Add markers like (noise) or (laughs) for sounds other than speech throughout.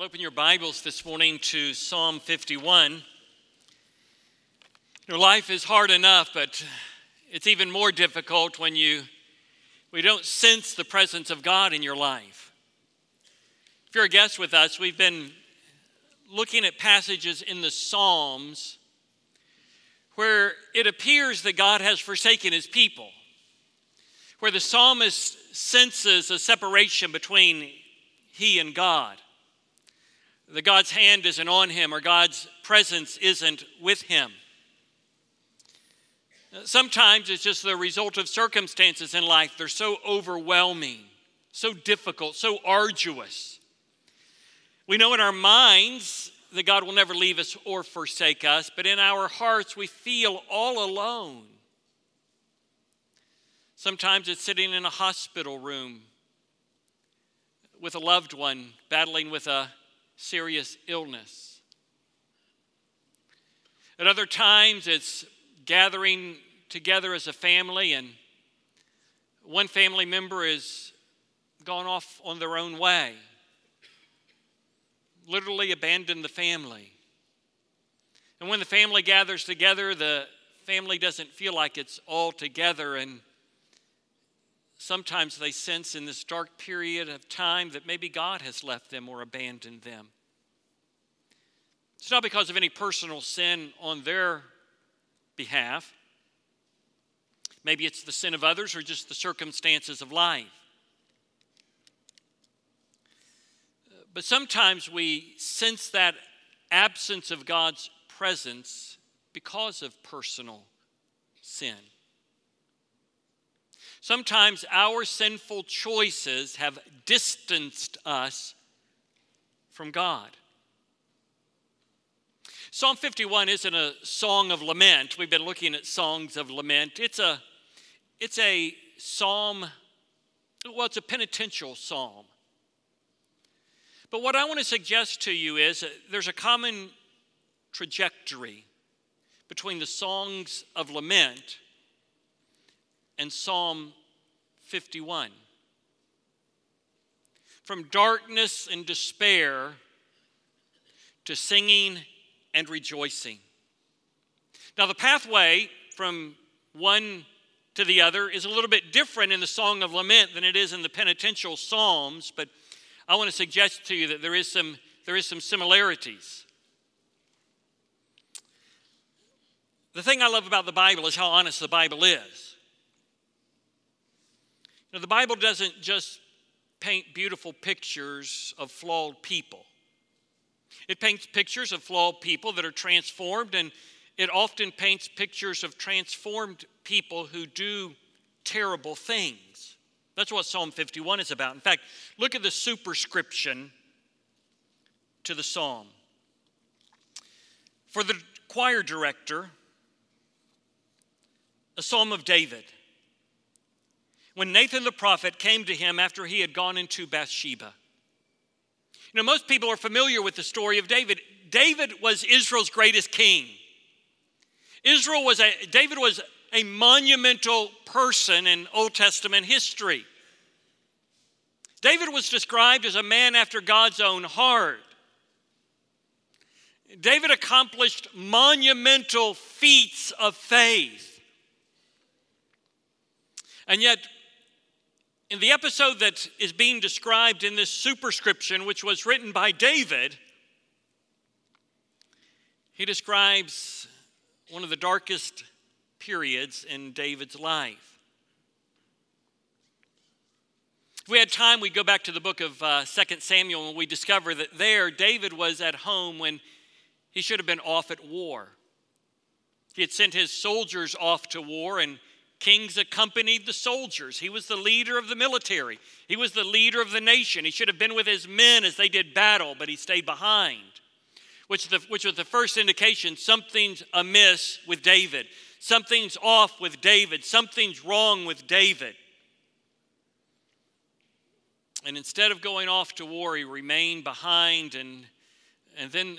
You'll open your Bibles this morning to Psalm 51. Your life is hard enough, but it's even more difficult when you we don't sense the presence of God in your life. If you're a guest with us, we've been looking at passages in the Psalms where it appears that God has forsaken his people, where the psalmist senses a separation between he and God. That God's hand isn't on him or God's presence isn't with him. Sometimes it's just the result of circumstances in life. They're so overwhelming, so difficult, so arduous. We know in our minds that God will never leave us or forsake us, but in our hearts we feel all alone. Sometimes it's sitting in a hospital room with a loved one battling with a serious illness. At other times, it's gathering together as a family, and one family member is gone off on their own way, literally abandoned the family. And when the family gathers together, the family doesn't feel like it's all together, and sometimes they sense in this dark period of time that maybe God has left them or abandoned them. It's not because of any personal sin on their behalf. Maybe it's the sin of others or just the circumstances of life. But sometimes we sense that absence of God's presence because of personal sin. Sometimes our sinful choices have distanced us from God. Psalm 51 isn't a song of lament. We've been looking at songs of lament. It's a, it's a psalm, well, it's a penitential psalm. But what I want to suggest to you is there's a common trajectory between the songs of lament and Psalm 51. From darkness and despair to singing and rejoicing. Now, the pathway from one to the other is a little bit different in the Song of Lament than it is in the penitential Psalms, but I want to suggest to you that there is some, there is some similarities. The thing I love about the Bible is how honest the Bible is. Know, the Bible doesn't just paint beautiful pictures of flawed people. It paints pictures of flawed people that are transformed, and it often paints pictures of transformed people who do terrible things. That's what Psalm 51 is about. In fact, look at the superscription to the psalm. For the choir director, a psalm of David. When Nathan the prophet came to him after he had gone into Bathsheba. You know, most people are familiar with the story of David. David was Israel's greatest king. Israel was a, David was a monumental person in Old Testament history. David was described as a man after God's own heart. David accomplished monumental feats of faith. And yet, in the episode that is being described in this superscription, which was written by David, he describes one of the darkest periods in David's life. If we had time, we'd go back to the book of uh, 2 Samuel and we discover that there David was at home when he should have been off at war. He had sent his soldiers off to war and Kings accompanied the soldiers. He was the leader of the military. He was the leader of the nation. He should have been with his men as they did battle, but he stayed behind, which, the, which was the first indication something's amiss with David. Something's off with David. Something's wrong with David. And instead of going off to war, he remained behind and, and then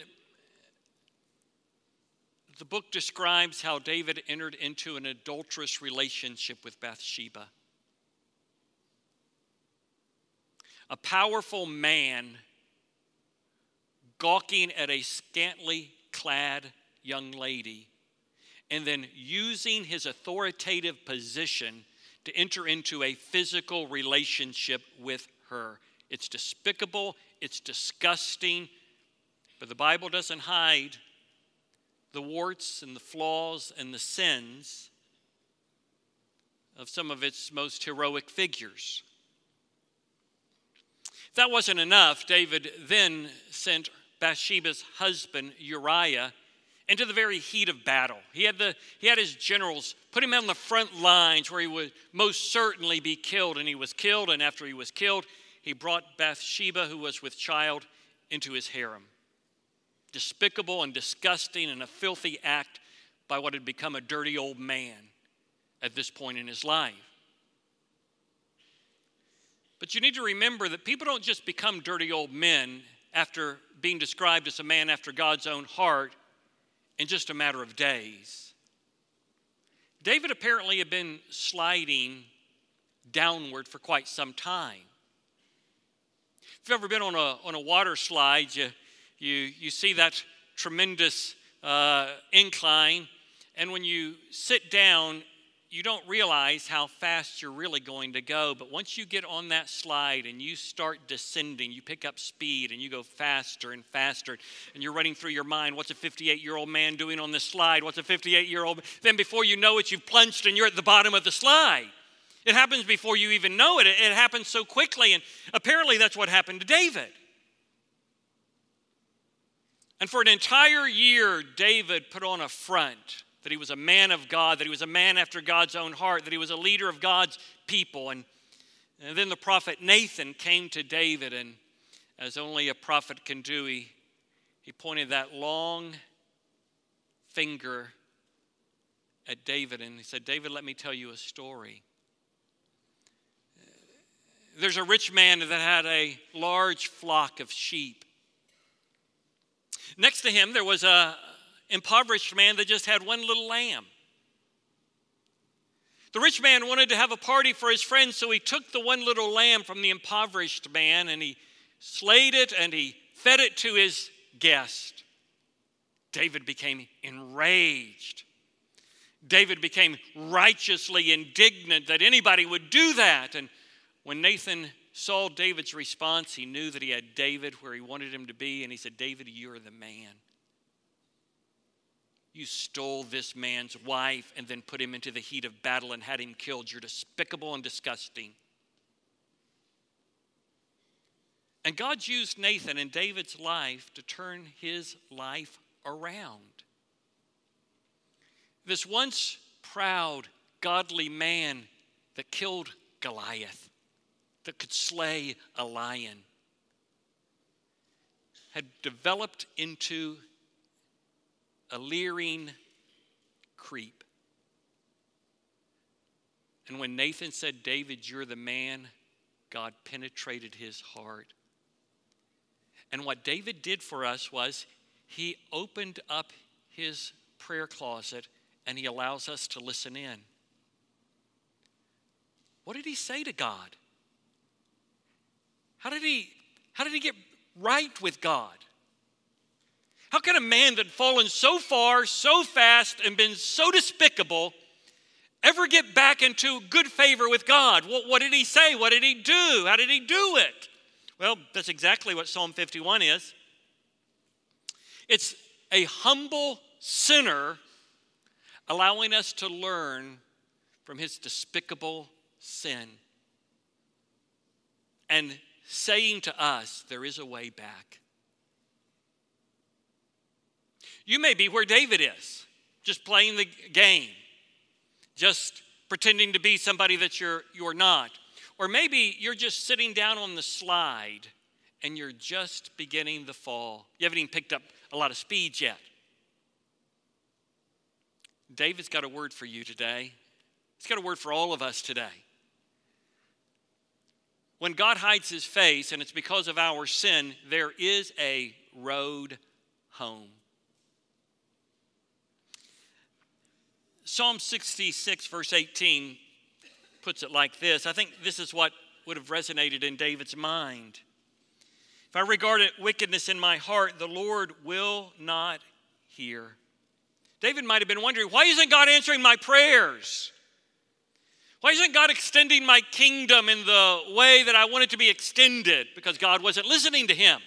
the book describes how David entered into an adulterous relationship with Bathsheba. A powerful man gawking at a scantily clad young lady and then using his authoritative position to enter into a physical relationship with her. It's despicable, it's disgusting, but the Bible doesn't hide the warts and the flaws and the sins of some of its most heroic figures. If that wasn't enough, David then sent Bathsheba's husband, Uriah, into the very heat of battle. He had, the, he had his generals put him on the front lines where he would most certainly be killed, and he was killed. And after he was killed, he brought Bathsheba, who was with child, into his harem. Despicable and disgusting and a filthy act by what had become a dirty old man at this point in his life. But you need to remember that people don't just become dirty old men after being described as a man after God's own heart in just a matter of days. David apparently had been sliding downward for quite some time. If you've ever been on a, on a water slide, you, you, you see that tremendous uh, incline, and when you sit down, you don't realize how fast you're really going to go. But once you get on that slide and you start descending, you pick up speed and you go faster and faster. And you're running through your mind, what's a 58 year old man doing on this slide? What's a 58 year old? Then before you know it, you've plunged and you're at the bottom of the slide. It happens before you even know it. It happens so quickly. And apparently that's what happened to David. And for an entire year, David put on a front that he was a man of God, that he was a man after God's own heart, that he was a leader of God's people. And, and then the prophet Nathan came to David, and as only a prophet can do, he, he pointed that long finger at David and he said, David, let me tell you a story. There's a rich man that had a large flock of sheep. Next to him, there was a, impoverished man that just had one little lamb. The rich man wanted to have a party for his friends, so he took the one little lamb from the impoverished man and he slayed it and he fed it to his guest. David became enraged. David became righteously indignant that anybody would do that. And when Nathan saw David's response, he knew that he had David where he wanted him to be. And he said, David, you're the man. You stole this man's wife and then put him into the heat of battle and had him killed. You're despicable and disgusting. And God used Nathan in David's life to turn his life around. This once proud, godly man that killed Goliath, that could slay a lion, had developed into a leering creep. And when Nathan said, David, you're the man, God penetrated his heart. And what David did for us was he opened up his prayer closet and he allows us to listen in. What did he say to God? How did he how did he get right with God? How can a man that had fallen so far, so fast, and been so despicable ever get back into good favor with God? What, what did he say? What did he do? How did he do it? Well, that's exactly what Psalm 51 is. It's a humble sinner allowing us to learn from his despicable sin and saying to us, there is a way back. You may be where David is, just playing the game, just pretending to be somebody that you're, you're not. Or maybe you're just sitting down on the slide and you're just beginning the fall. You haven't even picked up a lot of speed yet. David's got a word for you today. He's got a word for all of us today. When God hides his face, and it's because of our sin, there is a road home. Psalm 66, verse 18, puts it like this. I think this is what would have resonated in David's mind. If I regard wickedness in my heart, the Lord will not hear. David might have been wondering, why isn't God answering my prayers? Why isn't God extending my kingdom in the way that I want it to be extended? Because God wasn't listening to him.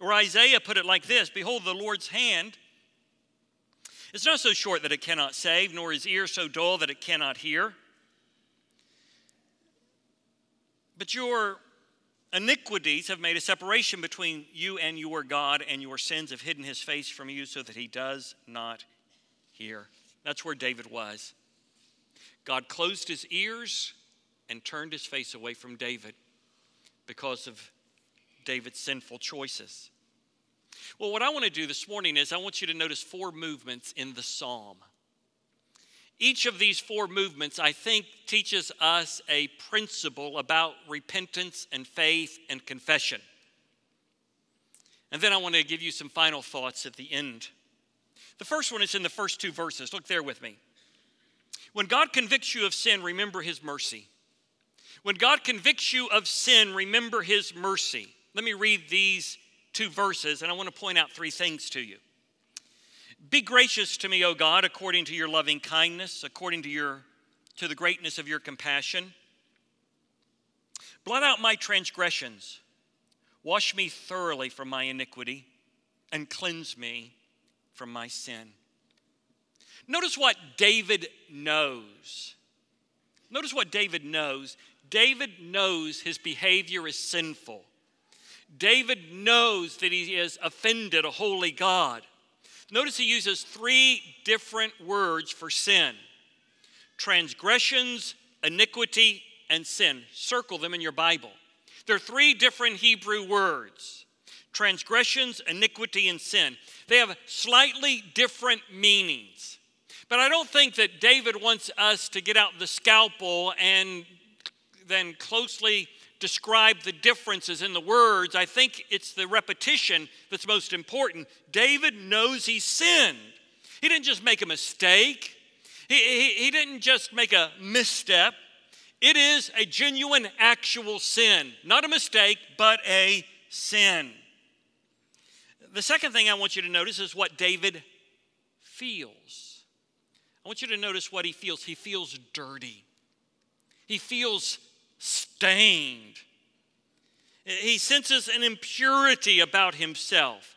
Or Isaiah put it like this Behold, the Lord's hand is not so short that it cannot save, nor his ear so dull that it cannot hear. But your iniquities have made a separation between you and your God, and your sins have hidden his face from you so that he does not hear. That's where David was. God closed his ears and turned his face away from David because of David's sinful choices. Well, what I want to do this morning is I want you to notice four movements in the psalm. Each of these four movements, I think, teaches us a principle about repentance and faith and confession. And then I want to give you some final thoughts at the end. The first one is in the first two verses. Look there with me. When God convicts you of sin, remember his mercy. When God convicts you of sin, remember his mercy. Let me read these two verses, and I want to point out three things to you. Be gracious to me, O God, according to your loving kindness, according to your to the greatness of your compassion. Blot out my transgressions. Wash me thoroughly from my iniquity and cleanse me from my sin. Notice what David knows. Notice what David knows. David knows his behavior is sinful. David knows that he has offended a holy God. Notice he uses three different words for sin transgressions, iniquity, and sin. Circle them in your Bible. There are three different Hebrew words transgressions, iniquity, and sin. They have slightly different meanings. But I don't think that David wants us to get out the scalpel and then closely describe the differences in the words. I think it's the repetition that's most important. David knows he sinned. He didn't just make a mistake, he, he, he didn't just make a misstep. It is a genuine, actual sin. Not a mistake, but a sin. The second thing I want you to notice is what David feels. I want you to notice what he feels. He feels dirty, he feels stained. He senses an impurity about himself.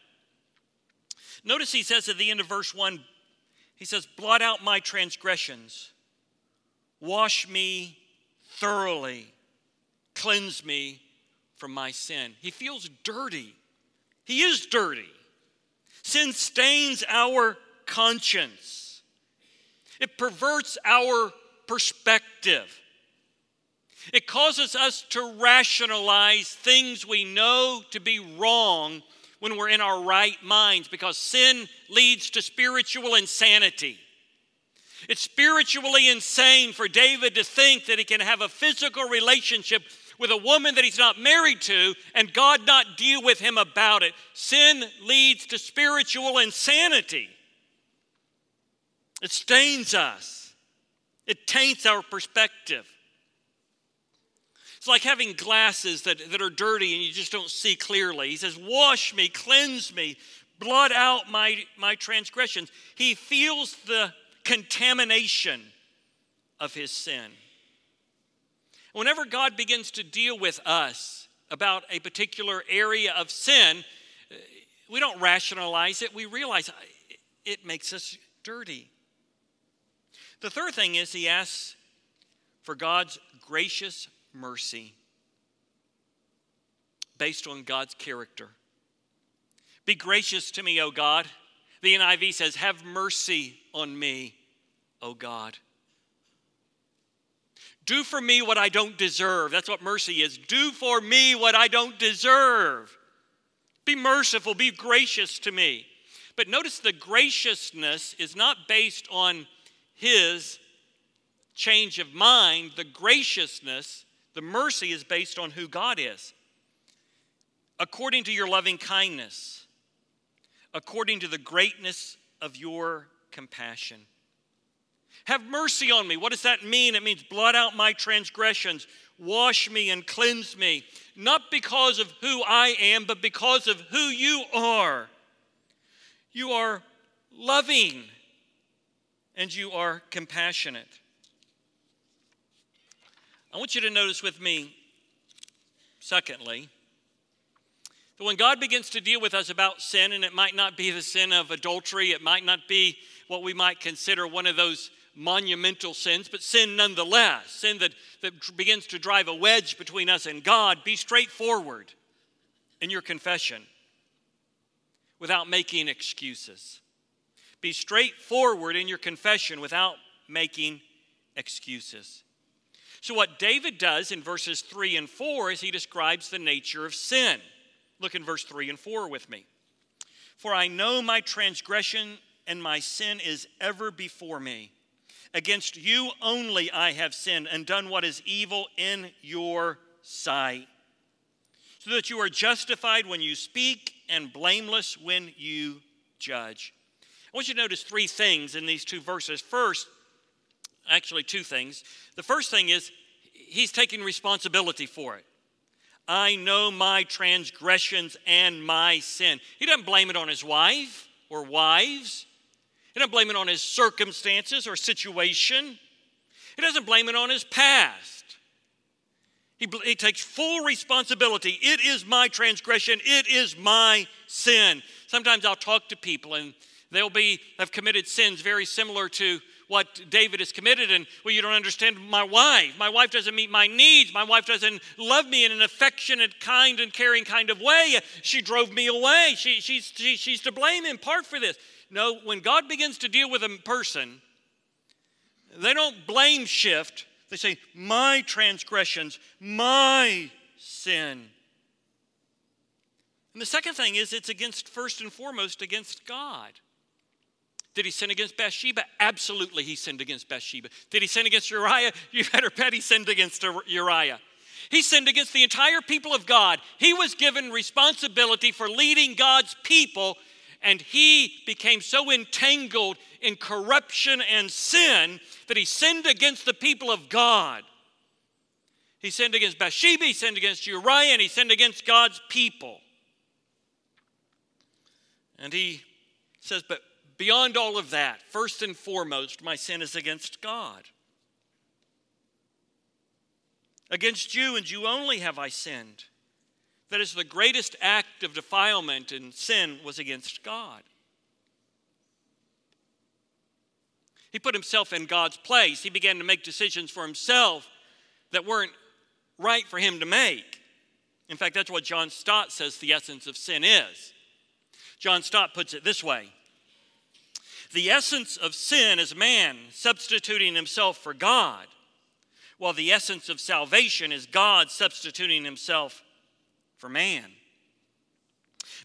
Notice he says at the end of verse 1 he says, Blot out my transgressions, wash me thoroughly, cleanse me from my sin. He feels dirty. He is dirty. Sin stains our conscience, it perverts our perspective. It causes us to rationalize things we know to be wrong when we're in our right minds because sin leads to spiritual insanity. It's spiritually insane for David to think that he can have a physical relationship with a woman that he's not married to and God not deal with him about it. Sin leads to spiritual insanity. It stains us, it taints our perspective. It's like having glasses that, that are dirty and you just don't see clearly. He says, Wash me, cleanse me, blot out my, my transgressions. He feels the contamination of his sin. Whenever God begins to deal with us about a particular area of sin, we don't rationalize it, we realize it makes us dirty. The third thing is he asks for God's gracious mercy based on God's character. Be gracious to me, O God. The NIV says, Have mercy on me, O God. Do for me what I don't deserve. That's what mercy is. Do for me what I don't deserve. Be merciful, be gracious to me. But notice the graciousness is not based on his change of mind. The graciousness the mercy is based on who God is. According to your loving kindness, according to the greatness of your compassion. Have mercy on me. What does that mean? It means blot out my transgressions, wash me and cleanse me, not because of who I am, but because of who you are. You are loving and you are compassionate. I want you to notice with me, secondly, that when God begins to deal with us about sin, and it might not be the sin of adultery, it might not be what we might consider one of those monumental sins, but sin nonetheless, sin that, that begins to drive a wedge between us and God, be straightforward in your confession without making excuses. Be straightforward in your confession without making excuses. So, what David does in verses 3 and 4 is he describes the nature of sin. Look in verse 3 and 4 with me. For I know my transgression and my sin is ever before me. Against you only I have sinned and done what is evil in your sight, so that you are justified when you speak and blameless when you judge. I want you to notice three things in these two verses. First, actually, two things. The first thing is he's taking responsibility for it. I know my transgressions and my sin. He doesn't blame it on his wife or wives. He doesn't blame it on his circumstances or situation. He doesn't blame it on his past. He, he takes full responsibility. It is my transgression, it is my sin. Sometimes I'll talk to people and they'll be have committed sins very similar to what David has committed. And well, you don't understand my wife. My wife doesn't meet my needs. My wife doesn't love me in an affectionate, kind, and caring kind of way. She drove me away. She, she's, she, she's to blame in part for this. No, when God begins to deal with a person, they don't blame shift. They say, My transgressions, my sin. And the second thing is, it's against, first and foremost, against God. Did he sin against Bathsheba? Absolutely, he sinned against Bathsheba. Did he sin against Uriah? (laughs) You better bet he sinned against Uriah. He sinned against the entire people of God. He was given responsibility for leading God's people and he became so entangled in corruption and sin that he sinned against the people of God. He sinned against Bathsheba, he sinned against Uriah, and he sinned against God's people. And he says, But beyond all of that, first and foremost, my sin is against God. Against you and you only have I sinned that is the greatest act of defilement and sin was against God. He put himself in God's place. He began to make decisions for himself that weren't right for him to make. In fact, that's what John Stott says the essence of sin is. John Stott puts it this way The essence of sin is man substituting himself for God, while the essence of salvation is God substituting himself for man.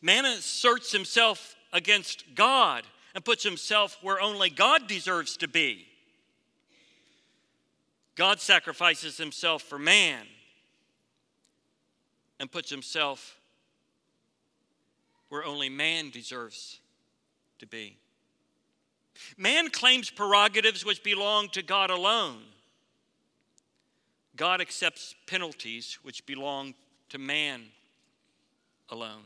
Man asserts himself against God and puts himself where only God deserves to be. God sacrifices himself for man and puts himself where only man deserves to be. Man claims prerogatives which belong to God alone. God accepts penalties which belong to man alone.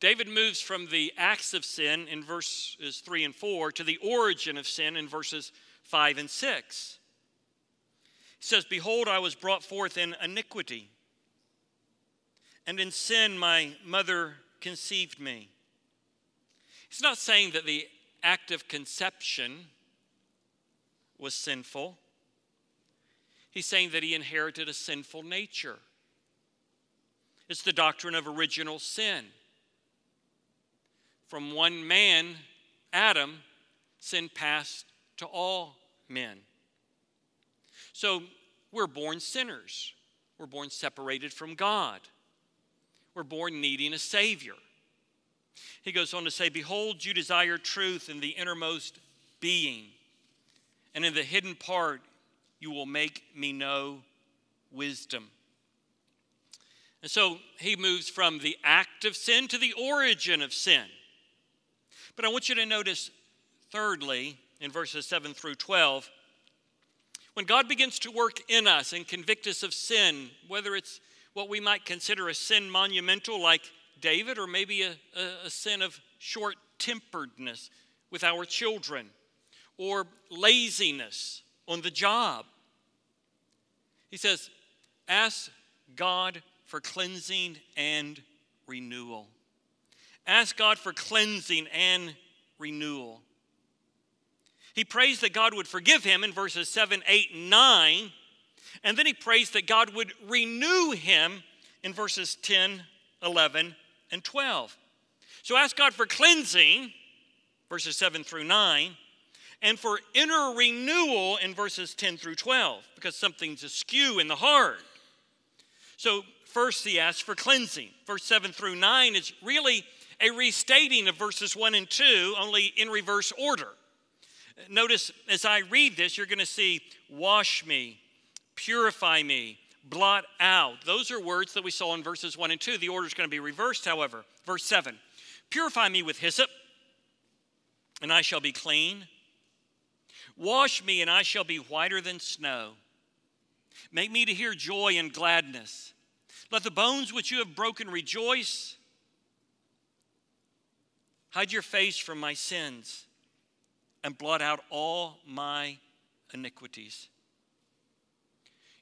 David moves from the acts of sin in verses 3 and 4 to the origin of sin in verses 5 and 6. He says, Behold, I was brought forth in iniquity, and in sin my mother conceived me. He's not saying that the act of conception was sinful. He's saying that he inherited a sinful nature. It's the doctrine of original sin. From one man, Adam, sin passed to all men. So we're born sinners. We're born separated from God. We're born needing a Savior. He goes on to say, Behold, you desire truth in the innermost being, and in the hidden part you will make me know wisdom. And so he moves from the act of sin to the origin of sin. But I want you to notice, thirdly, in verses 7 through 12, when God begins to work in us and convict us of sin, whether it's what we might consider a sin monumental like David, or maybe a, a, sin of short temperedness with our children, or laziness on the job. He says, Ask God for cleansing and renewal. Ask God for cleansing and renewal. He prays that God would forgive him in verses 7, 8, and 9. And then he prays that God would renew him in verses 10, 11, and 12. So ask God for cleansing, verses 7 through 9, and for inner renewal in verses 10 through 12, because something's askew in the heart. So first he asks for cleansing. Verse 7 through 9 is really a restating of verses 1 and 2, only in reverse order. Notice as I read this, you're going to see wash me, purify me, blot out. Those are words that we saw in verses 1 and 2. The order is going to be reversed, however. Verse 7 Purify me with hyssop, and I shall be clean. Wash me, and I shall be whiter than snow. Make me to hear joy and gladness. Let the bones which you have broken rejoice. Hide your face from my sins and blot out all my iniquities.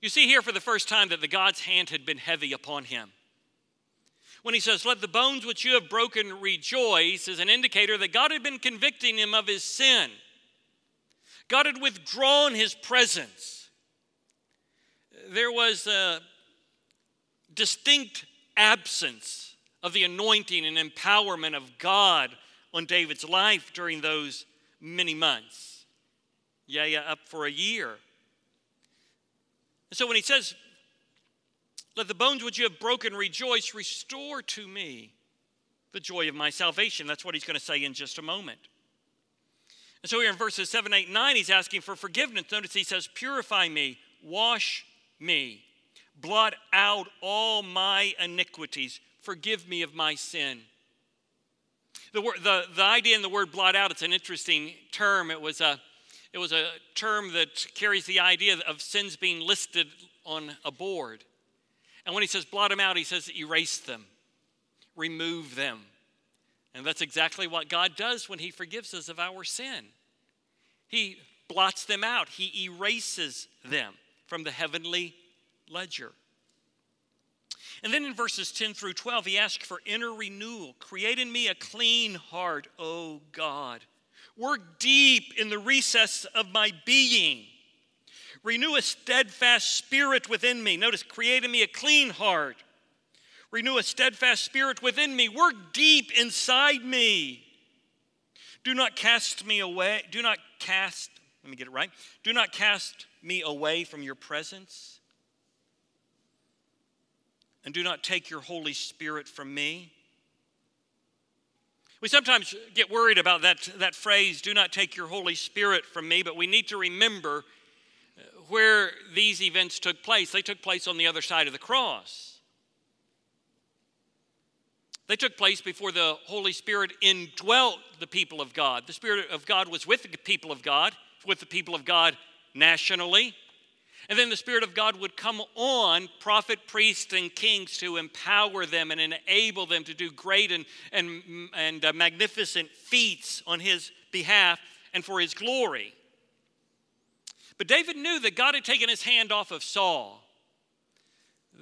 You see here for the first time that the God's hand had been heavy upon him. When he says, Let the bones which you have broken rejoice, is an indicator that God had been convicting him of his sin. God had withdrawn his presence. There was a distinct absence of the anointing and empowerment of God on David's life during those many months. Yeah, yeah, up for a year. And so when he says, Let the bones which you have broken rejoice, restore to me the joy of my salvation. That's what he's going to say in just a moment. And so here in verses 7, 8, 9, he's asking for forgiveness. Notice he says, Purify me, wash me, blot out all my iniquities, forgive me of my sin. The, the, the idea in the word blot out, it's an interesting term. It was a it was a term that carries the idea of sins being listed on a board. And when he says blot them out, he says erase them, remove them. And that's exactly what God does when he forgives us of our sin. He blots them out, he erases them from the heavenly ledger. And then in verses 10 through 12, he asks for inner renewal. Create in me a clean heart, O God Work deep in the recess of my being. Renew a steadfast spirit within me. Notice, create in me a clean heart. Renew a steadfast spirit within me. Work deep inside me. Do not cast me away. Do not cast, let me get it right. Do not cast me away from your presence. And do not take your Holy Spirit from me. We sometimes get worried about that, that phrase, do not take your Holy Spirit from me, but we need to remember uh, where these events took place. They took place on the other side of the cross. They took place before the Holy Spirit indwelt the people of God. The Spirit of God was with the people of God, with the people of God nationally, and then the Spirit of God would come on prophet, priests, and kings to empower them and enable them to do great and, and, and uh, magnificent feats on His behalf and for His glory. But David knew that God had taken his hand off of Saul,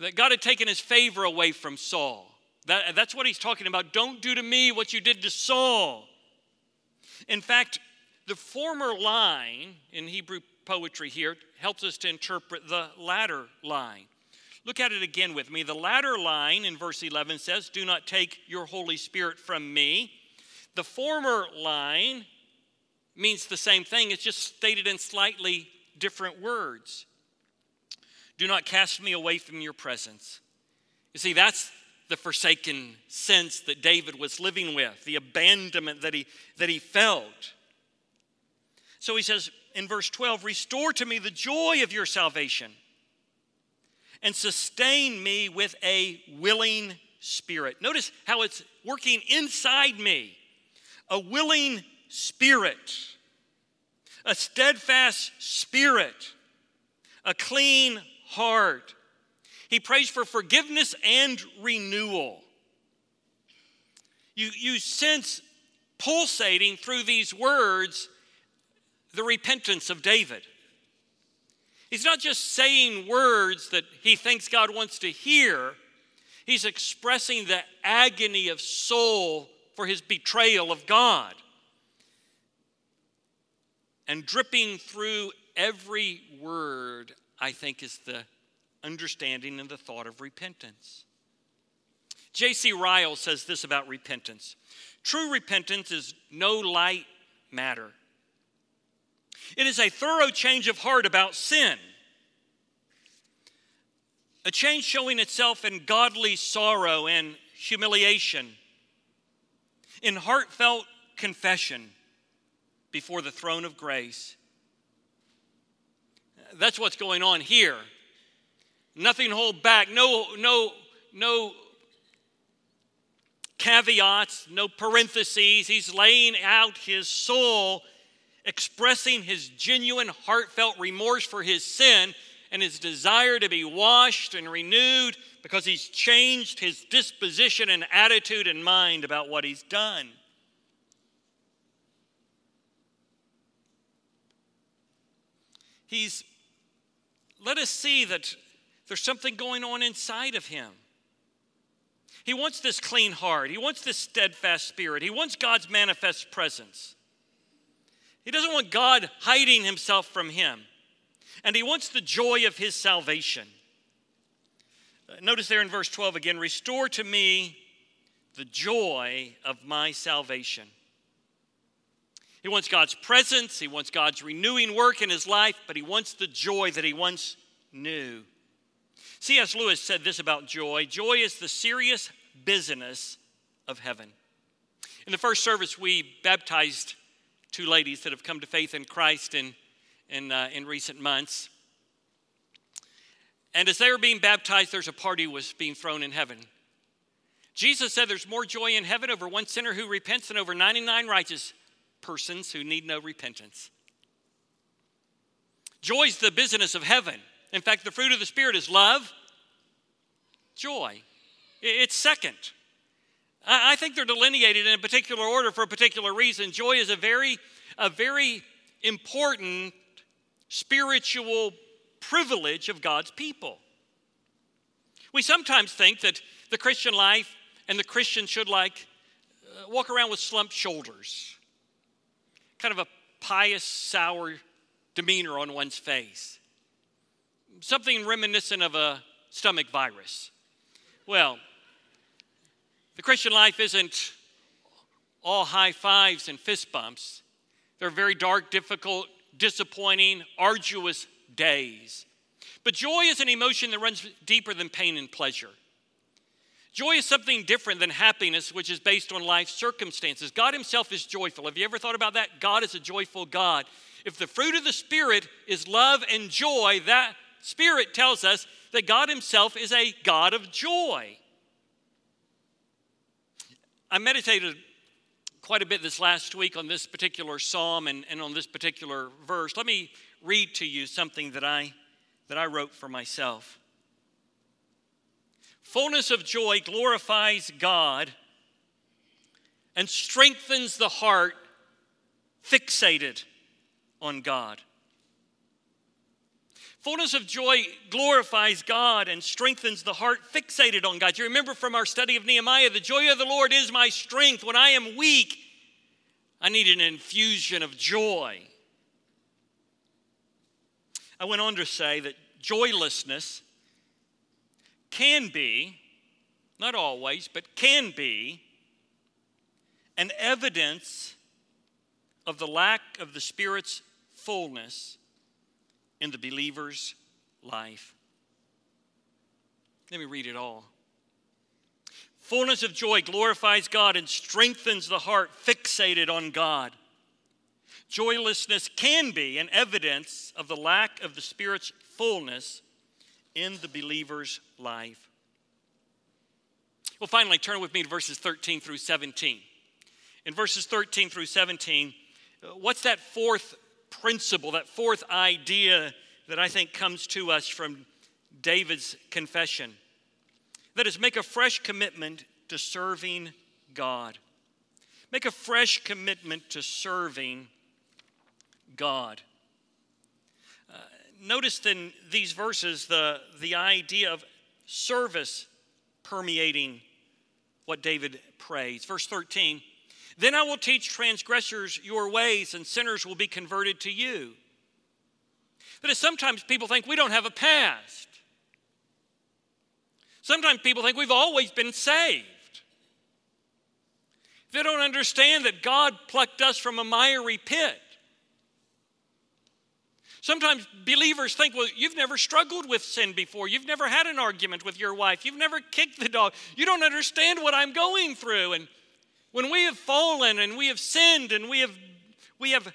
that God had taken his favor away from Saul. That, that's what he's talking about. Don't do to me what you did to Saul. In fact, the former line in Hebrew poetry here helps us to interpret the latter line. Look at it again with me. The latter line in verse 11 says, Do not take your Holy Spirit from me. The former line means the same thing, it's just stated in slightly different words. Do not cast me away from your presence. You see, that's the forsaken sense that David was living with, the abandonment that he, that he felt. So he says, in verse 12 Restore to me the joy of your salvation and sustain me with a willing spirit. Notice how it's working inside me. a willing spirit, a steadfast spirit, a clean heart. He prays for forgiveness and renewal. You, you sense pulsating through these words the repentance of David. He's not just saying words that he thinks God wants to hear, he's expressing the agony of soul for his betrayal of God. And dripping through every word, I think, is the understanding and the thought of repentance. J.C. Ryle says this about repentance True repentance is no light matter. It is a thorough change of heart about sin, a change showing itself in godly sorrow and humiliation, in heartfelt confession before the throne of grace. That's what's going on here. Nothing hold back, no, no, no caveats, no parentheses. He's laying out his soul, expressing his genuine, heartfelt remorse for his sin and his desire to be washed and renewed because he's changed his disposition and attitude and mind about what he's done. He's let us see that there's something going on inside of him. He wants this clean heart. He wants this steadfast spirit. He wants God's manifest presence. He doesn't want God hiding himself from him. And he wants the joy of his salvation. Uh, notice there in verse 12 again restore to me the joy of my salvation. He wants God's presence, he wants God's renewing work in his life, but he wants the joy that he once knew. C.S. Lewis said this about joy joy is the serious business of heaven. In the first service, we baptized two ladies that have come to faith in Christ in, in, uh, in recent months. And as they were being baptized, there's a party was being thrown in heaven. Jesus said there's more joy in heaven over one sinner who repents than over 99 righteous persons who need no repentance. Joy's the business of heaven. In fact, the fruit of the Spirit is love, joy. It's second. I think they're delineated in a particular order for a particular reason. Joy is a very, a very important spiritual privilege of God's people. We sometimes think that the Christian life and the Christian should like uh, walk around with slumped shoulders, kind of a pious, sour demeanor on one's face something reminiscent of a stomach virus. Well, the Christian life isn't all high fives and fist bumps. They're very dark, difficult, disappointing, arduous days. But joy is an emotion that runs deeper than pain and pleasure. Joy is something different than happiness, which is based on life circumstances. God Himself is joyful. Have you ever thought about that? God is a joyful God. If the fruit of the Spirit is love and joy, that Spirit tells us that God Himself is a God of joy. I meditated quite a bit this last week on this particular psalm and, and on this particular verse. Let me read to you something that I, that I wrote for myself. Fullness of joy glorifies God and strengthens the heart fixated on God. Fullness of joy glorifies God and strengthens the heart fixated on God. You remember from our study of Nehemiah, the joy of the Lord is my strength. When I am weak, I need an infusion of joy. I went on to say that joylessness can be, not always, but can be, an evidence of the lack of the Spirit's fullness in the believer's life. Let me read it all. Fullness of joy glorifies God and strengthens the heart fixated on God. Joylessness can be an evidence of the lack of the Spirit's fullness in the believer's life. Well, finally, turn with me to verses 13 through 17. In verses 13 through 17, uh, what's that fourth principle, that fourth idea that I think comes to us from David's confession? That is, make a fresh commitment to serving God. Make a fresh commitment to serving God. Uh, notice in these verses the, the idea of service permeating what David prays. Verse 13 Then I will teach transgressors your ways, and sinners will be converted to you. That is, sometimes people think we don't have a past. Sometimes people think we've always been saved. They don't understand that God plucked us from a miry pit. Sometimes believers think, well, you've never struggled with sin before. You've never had an argument with your wife. You've never kicked the dog. You don't understand what I'm going through. And when we have fallen and we have sinned and we have, we have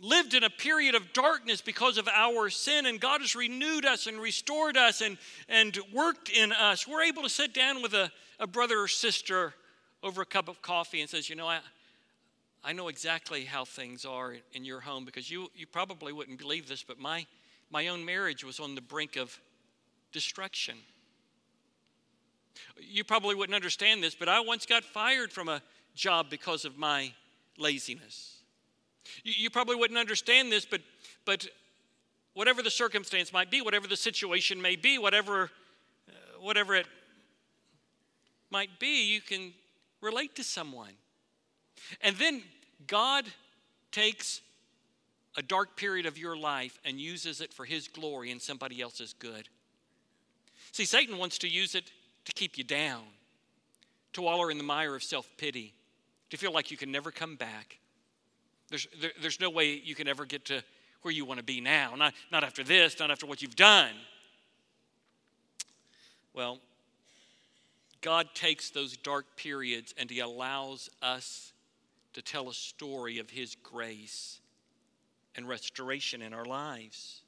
lived in a period of darkness because of our sin, and God has renewed us and restored us and, and worked in us, we're able to sit down with a, a brother or sister over a cup of coffee and says, You know, I, I know exactly how things are in your home because you, you probably wouldn't believe this, but my, my own marriage was on the brink of destruction. You probably wouldn't understand this, but I once got fired from a job because of my laziness. You, you probably wouldn't understand this, but, but whatever the circumstance might be, whatever the situation may be, whatever, uh, whatever it might be, you can relate to someone. And then God takes a dark period of your life and uses it for his glory and somebody else's good. See, Satan wants to use it to keep you down, to wallow in the mire of self pity, to feel like you can never come back. There's, there, there's no way you can ever get to where you want to be now, not, not after this, not after what you've done. Well, God takes those dark periods and He allows us to tell a story of His grace and restoration in our lives.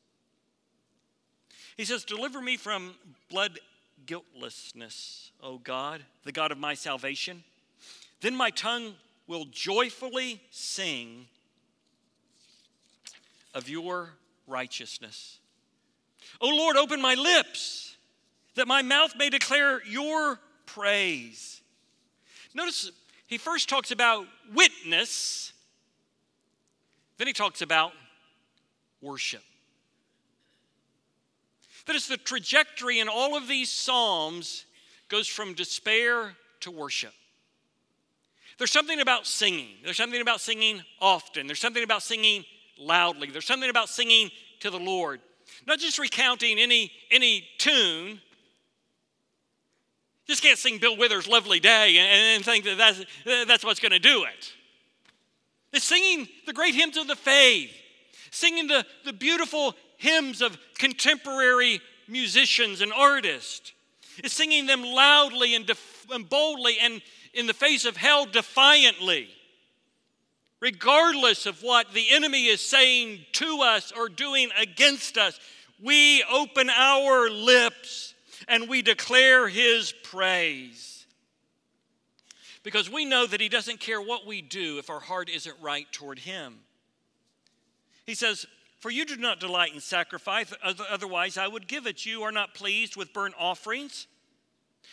He says, Deliver me from blood guiltlessness, O God, the God of my salvation. Then my tongue will joyfully sing of your righteousness. O Lord, open my lips that my mouth may declare your praise. Notice he first talks about witness, then he talks about worship. That is the trajectory in all of these Psalms goes from despair to worship. There's something about singing. There's something about singing often. There's something about singing loudly. There's something about singing to the Lord. Not just recounting any, any tune, just can't sing Bill Withers' Lovely Day and, and think that that's, that's what's going to do it. It's singing the great hymns of the faith, singing the, the beautiful hymns of contemporary musicians and artists. It's singing them loudly and, def- and boldly and in the face of hell defiantly, regardless of what the enemy is saying to us or doing against us. We open our lips and we declare his praise. Because we know that he doesn't care what we do if our heart isn't right toward him. He says, For you do not delight in sacrifice, otherwise I would give it. You are not pleased with burnt offerings.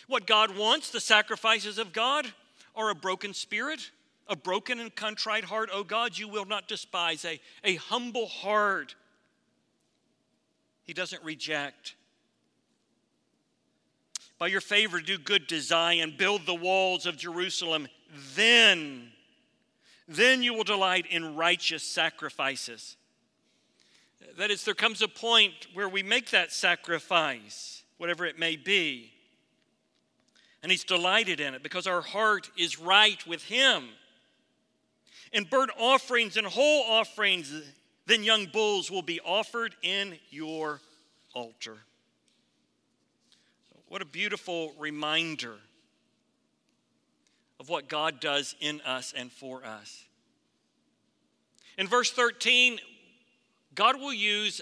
What God wants, the sacrifices of God, are a broken spirit, a broken and contrite heart. Oh God, you will not despise a, a humble heart. He doesn't reject. By your favor, do good to Zion, build the walls of Jerusalem. Then, then you will delight in righteous sacrifices. That is, there comes a point where we make that sacrifice, whatever it may be. And He's delighted in it because our heart is right with Him. And burnt offerings and whole offerings, then young bulls will be offered in your altar. What a beautiful reminder of what God does in us and for us. In verse 13, God will use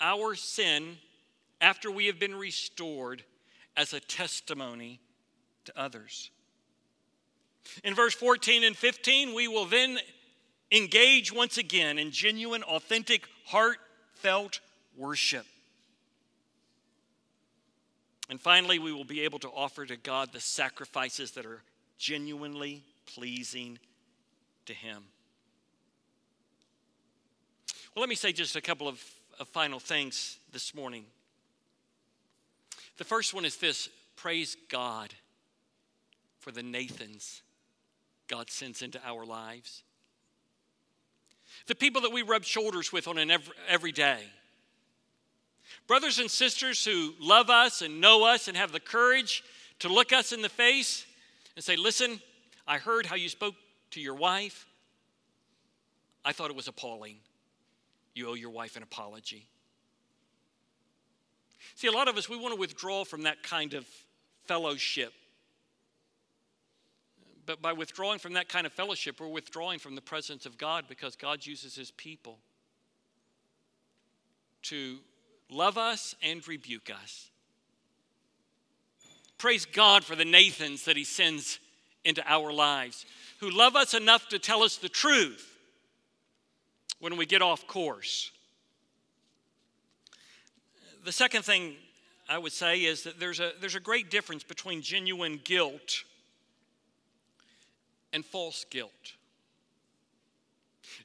our sin after we have been restored as a testimony to others. In verse 14 and 15, we will then engage once again in genuine, authentic, heartfelt worship. And finally, we will be able to offer to God the sacrifices that are genuinely pleasing to Him. Well, let me say just a couple of, of final things this morning. The first one is this praise God for the Nathans God sends into our lives. The people that we rub shoulders with on an every, every day. Brothers and sisters who love us and know us and have the courage to look us in the face and say, Listen, I heard how you spoke to your wife. I thought it was appalling. You owe your wife an apology. See, a lot of us, we want to withdraw from that kind of fellowship. But by withdrawing from that kind of fellowship, we're withdrawing from the presence of God because God uses his people to love us and rebuke us. Praise God for the Nathans that he sends into our lives who love us enough to tell us the truth when we get off course. The second thing I would say is that there's a, there's a great difference between genuine guilt and false guilt.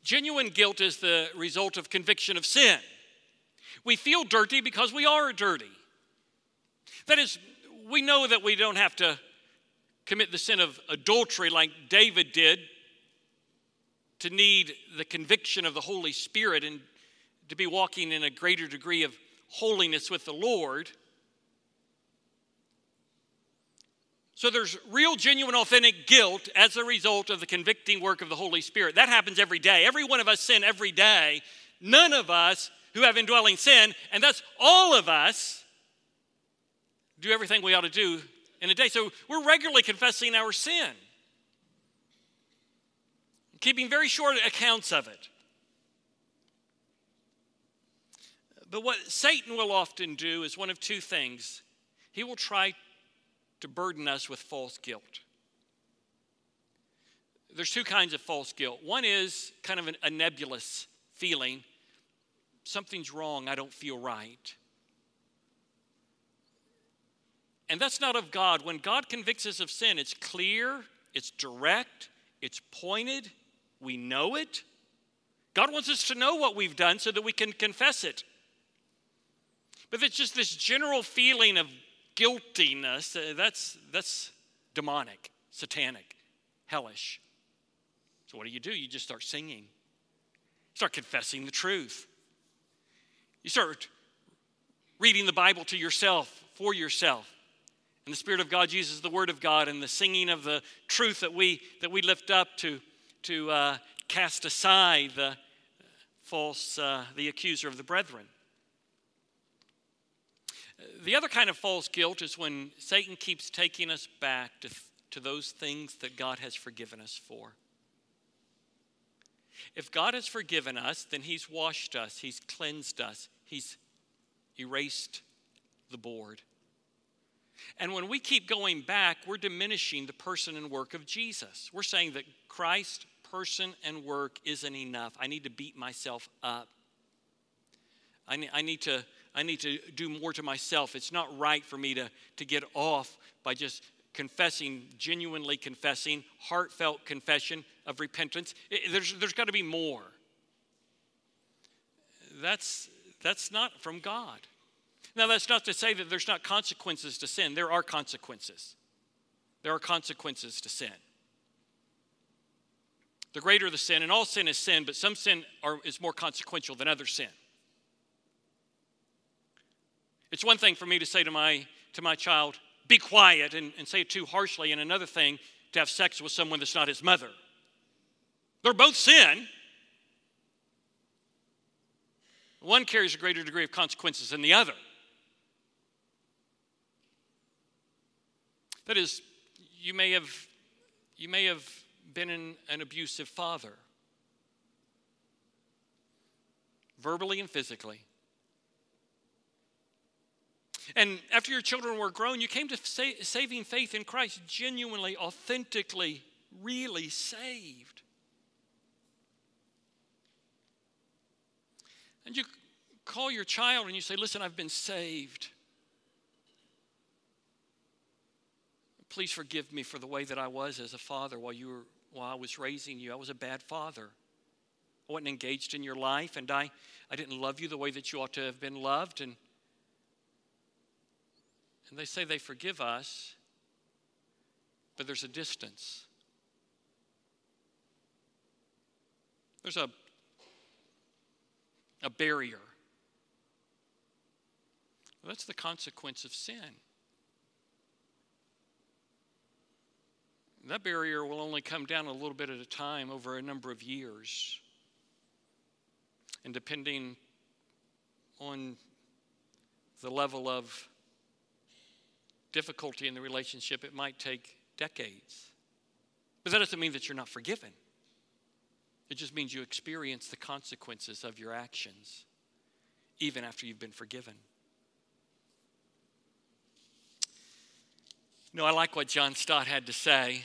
Genuine guilt is the result of conviction of sin. We feel dirty because we are dirty. That is, we know that we don't have to commit the sin of adultery like David did to need the conviction of the Holy Spirit and to be walking in a greater degree of holiness with the Lord. So there's real, genuine, authentic guilt as a result of the convicting work of the Holy Spirit. That happens every day. Every one of us sin every day. None of us who have indwelling sin, and that's all of us, do everything we ought to do in a day. So we're regularly confessing our sin keeping very short accounts of it. But what Satan will often do is one of two things he will try to burden us with false guilt. There's two kinds of false guilt. One is kind of an, a nebulous feeling something's wrong, I don't feel right. And that's not of God. When God convicts us of sin, it's clear, it's direct, it's pointed, we know it. God wants us to know what we've done so that we can confess it. But it's just this general feeling of guiltiness uh, that's, that's demonic, satanic, hellish. So, what do you do? You just start singing, start confessing the truth. You start reading the Bible to yourself, for yourself. And the Spirit of God uses the Word of God and the singing of the truth that we, that we lift up to to uh, cast aside the false, uh, the accuser of the brethren. The other kind of false guilt is when Satan keeps taking us back to, to those things that God has forgiven us for. If God has forgiven us, then He's washed us, He's cleansed us, He's erased the board. And when we keep going back, we're diminishing the person and work of Jesus. We're saying that Christ person and work isn't enough. I need to beat myself up. I need, I need, to, I need to do more to myself. It's not right for me to, to get off by just confessing, genuinely confessing, heartfelt confession of repentance. It, there's there's got to be more. That's, that's not from God. Now, that's not to say that there's not consequences to sin. There are consequences. There are consequences to sin the greater the sin, and all sin is sin, but some sin are, is more consequential than other sin. It's one thing for me to say to my, to my child, be quiet, and, and say it too harshly, and another thing to have sex with someone that's not his mother. They're both sin. One carries a greater degree of consequences than the other. That is, you may have, you may have been an, an abusive father, verbally and physically. And after your children were grown, you came to sa- saving faith in Christ genuinely, authentically, really saved? And you call your child and you say, Listen, I've been saved. Please forgive me for the way that I was as a father while you were while I was raising you. I was a bad father. I wasn't engaged in your life, and I, I didn't love you the way that you ought to have been loved. And, and they say they forgive us, but there's a distance. There's a, a barrier. Well, that's the consequence of sin. That barrier will only come down a little bit at a time over a number of years. And depending on the level of difficulty in the relationship, it might take decades. But that doesn't mean that you're not forgiven. It just means you experience the consequences of your actions, even after you've been forgiven. No, I like what John Stott had to say.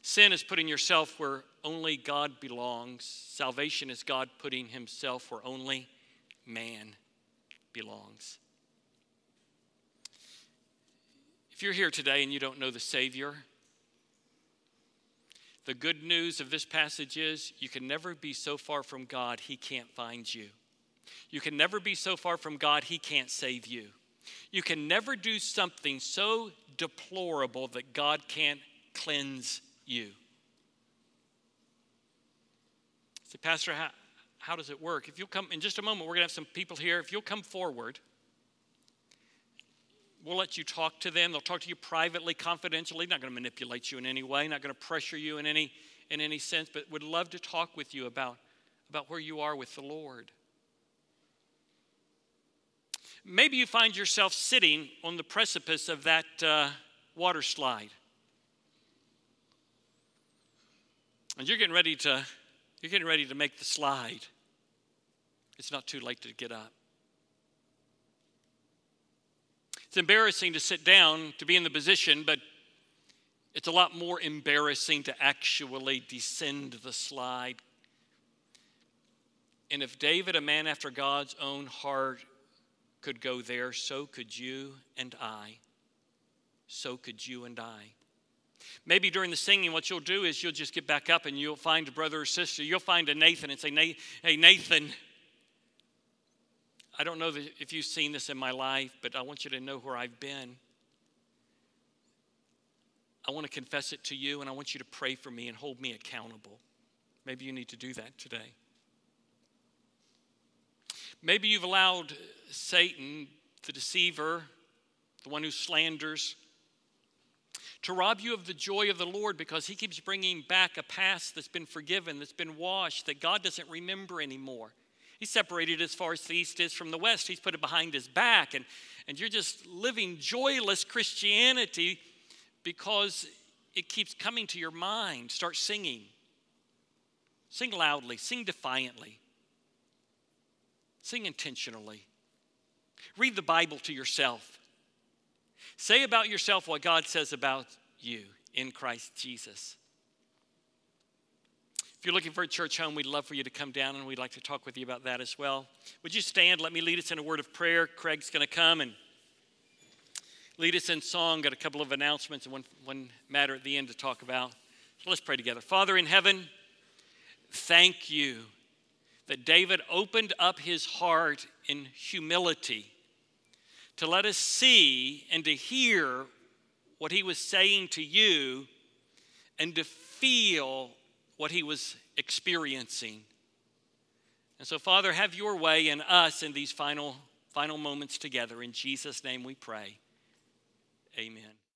Sin is putting yourself where only God belongs. Salvation is God putting himself where only man belongs. If you're here today and you don't know the Savior, the good news of this passage is you can never be so far from God, He can't find you. You can never be so far from God, He can't save you. You can never do something so deplorable that God can't cleanse you. Say, Pastor, how, how does it work? If you'll come in just a moment, we're going to have some people here. If you'll come forward, we'll let you talk to them. They'll talk to you privately, confidentially. Not going to manipulate you in any way, not going to pressure you in any, in any sense, but would love to talk with you about, about where you are with the Lord. Maybe you find yourself sitting on the precipice of that uh, water slide. And you're getting ready to you're getting ready to make the slide. It's not too late to get up. It's embarrassing to sit down to be in the position, but it's a lot more embarrassing to actually descend the slide. And if David, a man after God's own heart, could go there, so could you and I. So could you and I. Maybe during the singing, what you'll do is you'll just get back up and you'll find a brother or sister. You'll find a Nathan and say, Hey, Nathan, I don't know if you've seen this in my life, but I want you to know where I've been. I want to confess it to you, and I want you to pray for me and hold me accountable. Maybe you need to do that today. Maybe you've allowed Satan, the deceiver, the one who slanders, to rob you of the joy of the Lord because he keeps bringing back a past that's been forgiven, that's been washed, that God doesn't remember anymore. He's separated as far as the east is from the west. He's put it behind his back. And, and you're just living joyless Christianity because it keeps coming to your mind. Start singing. Sing loudly, sing defiantly. Sing intentionally. Read the Bible to yourself. Say about yourself what God says about you in Christ Jesus. If you're looking for a church home, we'd love for you to come down and we'd like to talk with you about that as well. Would you stand? Let me lead us in a word of prayer. Craig's going to come and lead us in song. Got a couple of announcements and one, one matter at the end to talk about. So let's pray together. Father in heaven, thank you that David opened up his heart in humility to let us see and to hear what he was saying to you and to feel what he was experiencing. And so, Father, have your way in us in these final, final moments together. In Jesus' name we pray. Amen.